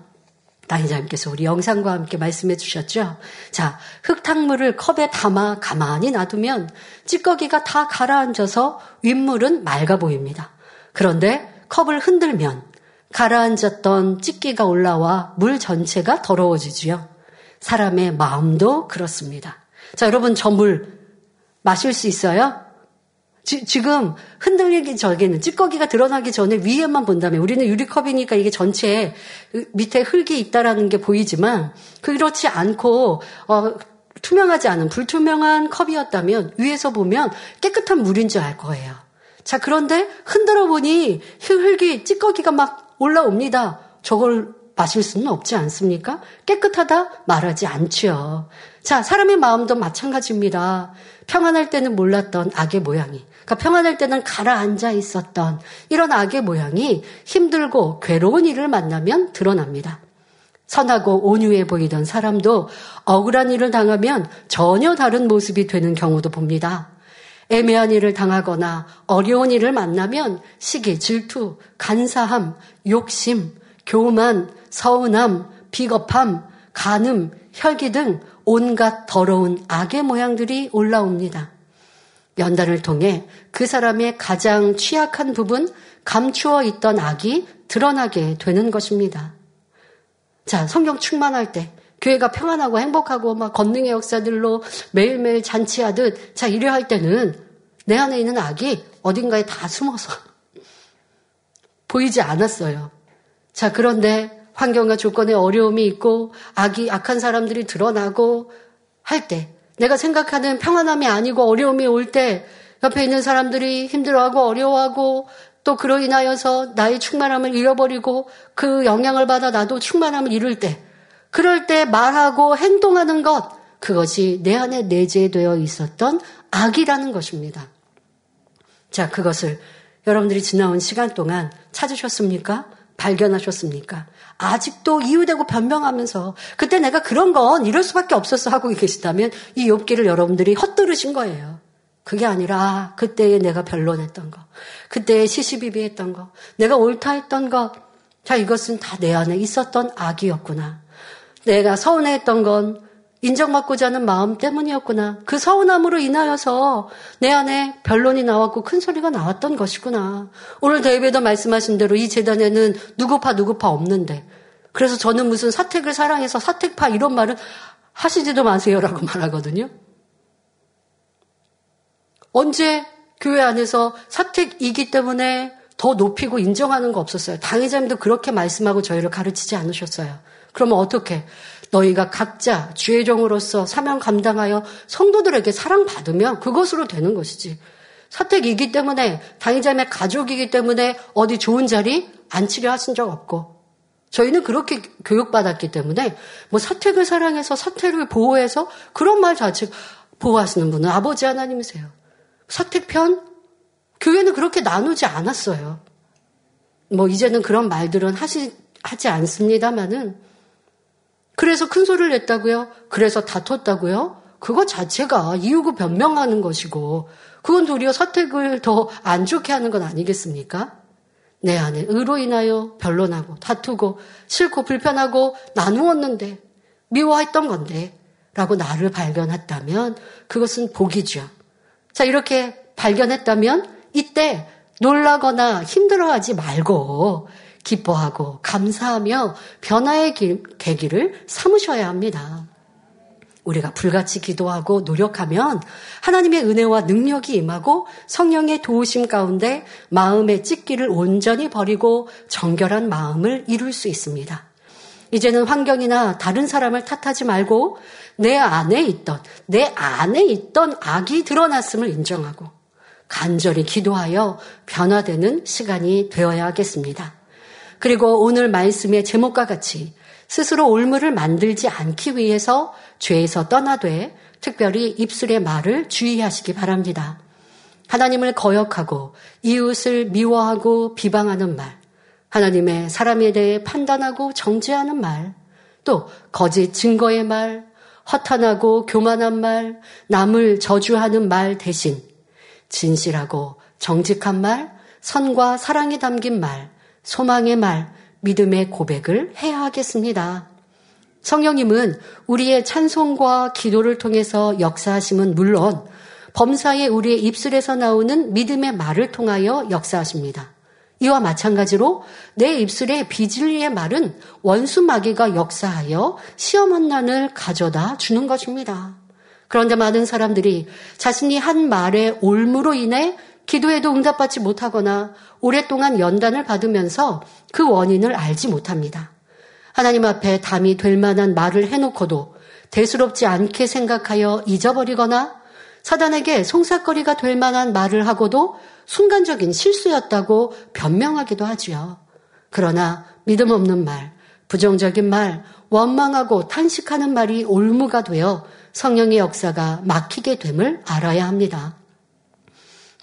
당의자님께서 우리 영상과 함께 말씀해 주셨죠. 자, 흙탕물을 컵에 담아 가만히 놔두면 찌꺼기가 다 가라앉아서 윗물은 맑아 보입니다. 그런데 컵을 흔들면 가라앉았던 찌끼가 올라와 물 전체가 더러워지지요. 사람의 마음도 그렇습니다. 자, 여러분 저 물 마실 수 있어요? 지, 금 흔들리기 전에는 찌꺼기가 드러나기 전에 위에만 본다면 우리는 유리컵이니까 이게 전체에 밑에 흙이 있다라는 게 보이지만 그렇지 않고 어, 투명하지 않은 불투명한 컵이었다면 위에서 보면 깨끗한 물인 줄 알 거예요. 자 그런데 흔들어 보니 흙이 찌꺼기가 막 올라옵니다. 저걸 마실 수는 없지 않습니까? 깨끗하다 말하지 않지요. 자, 사람의 마음도 마찬가지입니다. 평안할 때는 몰랐던 악의 모양이, 그러니까 평안할 때는 가라앉아 있었던 이런 악의 모양이 힘들고 괴로운 일을 만나면 드러납니다. 선하고 온유해 보이던 사람도 억울한 일을 당하면 전혀 다른 모습이 되는 경우도 봅니다. 애매한 일을 당하거나 어려운 일을 만나면 시기, 질투, 간사함, 욕심, 교만, 서운함, 비겁함, 간음, 혈기 등 온갖 더러운 악의 모양들이 올라옵니다. 연단을 통해 그 사람의 가장 취약한 부분, 감추어 있던 악이 드러나게 되는 것입니다. 자, 성경 충만할 때, 교회가 평안하고 행복하고 막 권능의 역사들로 매일매일 잔치하듯, 자, 이래 할 때는 내 안에 있는 악이 어딘가에 다 숨어서 보이지 않았어요. 자, 그런데 환경과 조건에 어려움이 있고 악이 악한 사람들이 드러나고 할 때 내가 생각하는 평안함이 아니고 어려움이 올 때 옆에 있는 사람들이 힘들어하고 어려워하고 또 그로 인하여서 나의 충만함을 잃어버리고 그 영향을 받아 나도 충만함을 잃을 때 그럴 때 말하고 행동하는 것 그것이 내 안에 내재되어 있었던 악이라는 것입니다. 자, 그것을 여러분들이 지나온 시간 동안 찾으셨습니까? 발견하셨습니까? 아직도 이유되고 변명하면서 그때 내가 그런 건 이럴 수밖에 없었어 하고 계시다면 이 욥기를 여러분들이 헛들으신 거예요. 그게 아니라 그때에 내가 변론했던 거, 그때에 시시비비했던 거, 내가 옳다 했던 거, 자 이것은 다 내 안에 있었던 악이었구나. 내가 서운했던 건 인정받고자 하는 마음 때문이었구나. 그 서운함으로 인하여서 내 안에 변론이 나왔고 큰 소리가 나왔던 것이구나. 오늘 데이비도 말씀하신 대로 이 제단에는 누구파 누구파 없는데 그래서 저는 무슨 사택을 사랑해서 사택파 이런 말은 하시지도 마세요라고 말하거든요. 언제 교회 안에서 사택이기 때문에 더 높이고 인정하는 거 없었어요. 당회장님도 그렇게 말씀하고 저희를 가르치지 않으셨어요. 그러면 어떻게? 너희가 각자 주의 종으로서 사명 감당하여 성도들에게 사랑받으면 그것으로 되는 것이지. 사택이기 때문에 당의자매 가족이기 때문에 어디 좋은 자리 앉히려 하신 적 없고 저희는 그렇게 교육받았기 때문에 뭐 사택을 사랑해서 사택을 보호해서 그런 말 자체 보호하시는 분은 아버지 하나님이세요. 사택편 교회는 그렇게 나누지 않았어요. 뭐 이제는 그런 말들은 하시 하지 않습니다만은 그래서 큰 소리를 냈다고요? 그래서 다퉜다고요? 그거 자체가 이유고 변명하는 것이고, 그건 도리어 사택을 더 안 좋게 하는 건 아니겠습니까? 내 안에 의로 인하여 변론하고 다투고 싫고 불편하고 나누었는데 미워했던 건데 라고 나를 발견했다면 그것은 복이죠. 자, 이렇게 발견했다면 이때 놀라거나 힘들어하지 말고 기뻐하고 감사하며 변화의 계기를 삼으셔야 합니다. 우리가 불같이 기도하고 노력하면 하나님의 은혜와 능력이 임하고 성령의 도우심 가운데 마음의 찢기를 온전히 버리고 정결한 마음을 이룰 수 있습니다. 이제는 환경이나 다른 사람을 탓하지 말고 내 안에 있던, 내 안에 있던 악이 드러났음을 인정하고 간절히 기도하여 변화되는 시간이 되어야겠습니다. 그리고 오늘 말씀의 제목과 같이 스스로 올무를 만들지 않기 위해서 죄에서 떠나되 특별히 입술의 말을 주의하시기 바랍니다. 하나님을 거역하고 이웃을 미워하고 비방하는 말, 하나님의 사람에 대해 판단하고 정죄하는 말, 또 거짓 증거의 말, 허탄하고 교만한 말, 남을 저주하는 말 대신 진실하고 정직한 말, 선과 사랑이 담긴 말, 소망의 말, 믿음의 고백을 해야 하겠습니다. 성령님은 우리의 찬송과 기도를 통해서 역사하심은 물론 범사에 우리의 입술에서 나오는 믿음의 말을 통하여 역사하십니다. 이와 마찬가지로 내 입술에 비진리의 말은 원수 마귀가 역사하여 시험한 난을 가져다 주는 것입니다. 그런데 많은 사람들이 자신이 한 말의 올무로 인해 기도에도 응답받지 못하거나 오랫동안 연단을 받으면서 그 원인을 알지 못합니다. 하나님 앞에 담이 될 만한 말을 해놓고도 대수롭지 않게 생각하여 잊어버리거나 사단에게 송사거리가 될 만한 말을 하고도 순간적인 실수였다고 변명하기도 하지요. 그러나 믿음 없는 말, 부정적인 말, 원망하고 탄식하는 말이 올무가 되어 성령의 역사가 막히게 됨을 알아야 합니다.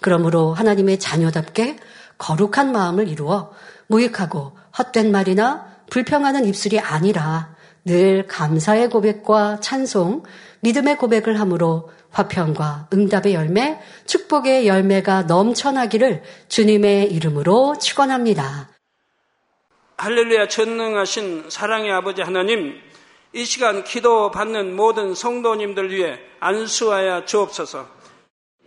그러므로 하나님의 자녀답게 거룩한 마음을 이루어 무익하고 헛된 말이나 불평하는 입술이 아니라 늘 감사의 고백과 찬송, 믿음의 고백을 함으로 화평과 응답의 열매, 축복의 열매가 넘쳐나기를 주님의 이름으로 축원합니다. 할렐루야 전능하신 사랑의 아버지 하나님, 이 시간 기도 받는 모든 성도님들 위해 안수하여 주옵소서.